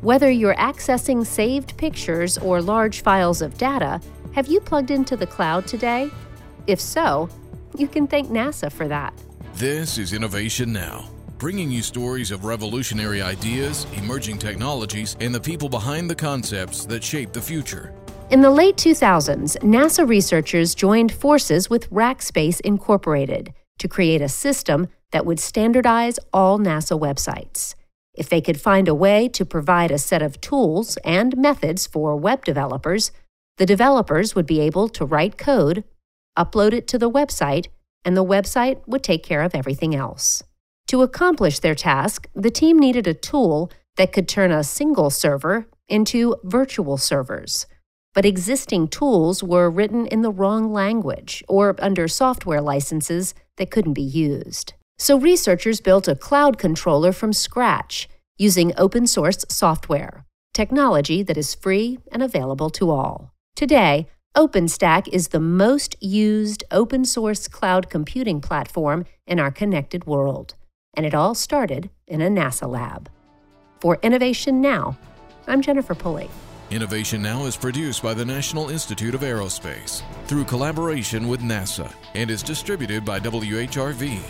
Whether you're accessing saved pictures or large files of data, have you plugged into the cloud today? If so, you can thank NASA for that. This is Innovation Now, bringing you stories of revolutionary ideas, emerging technologies, and the people behind the concepts that shape the future. In the late 2000s, NASA researchers joined forces with Rackspace Incorporated to create a system that would standardize all NASA websites. If they could find a way to provide a set of tools and methods for web developers, the developers would be able to write code, upload it to the website, and the website would take care of everything else. To accomplish their task, the team needed a tool that could turn a single server into virtual servers. But existing tools were written in the wrong language or under software licenses that couldn't be used. So researchers built a cloud controller from scratch using open source software, technology that is free and available to all. Today, OpenStack is the most used open source cloud computing platform in our connected world, and it all started in a NASA lab. For Innovation Now, I'm Jennifer Pulley. Innovation Now is produced by the National Institute of Aerospace through collaboration with NASA and is distributed by WHRV